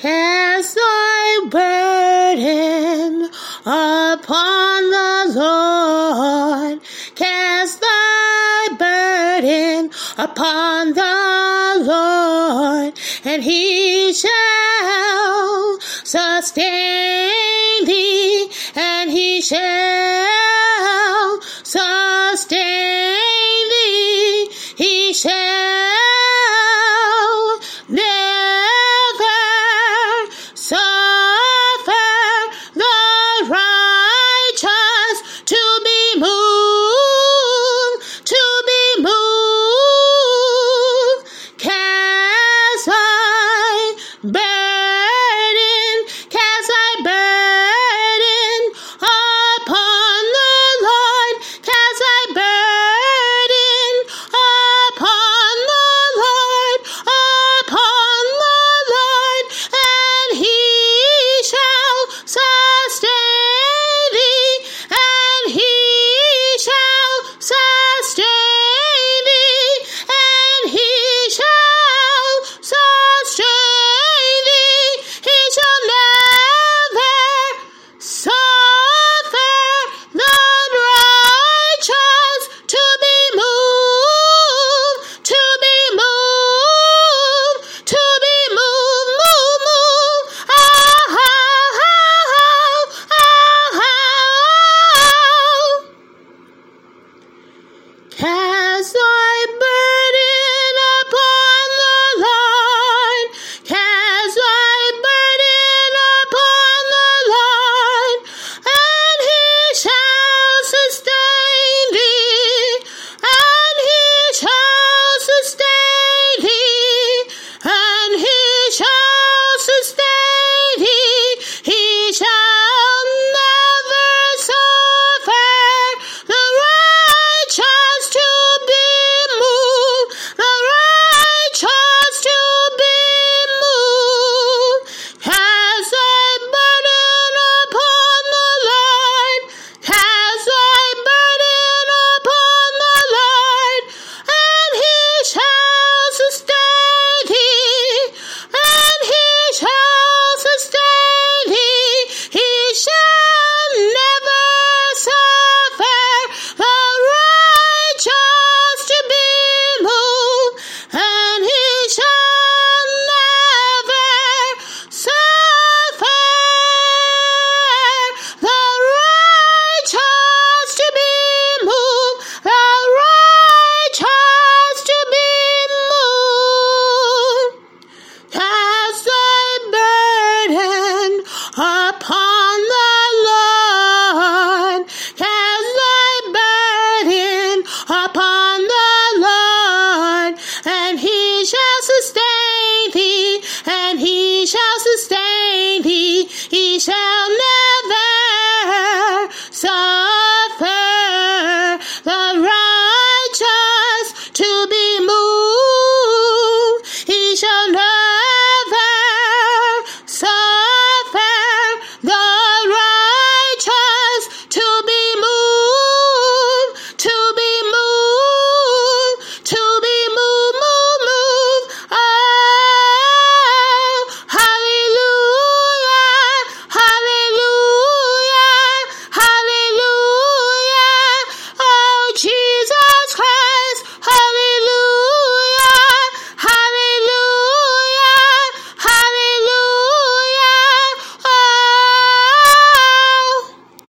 Cast thy burden upon the Lord. Cast thy burden upon the Lord, and he shall sustain thee, and he shall sustain thee, and he shall sustain thee. He shall never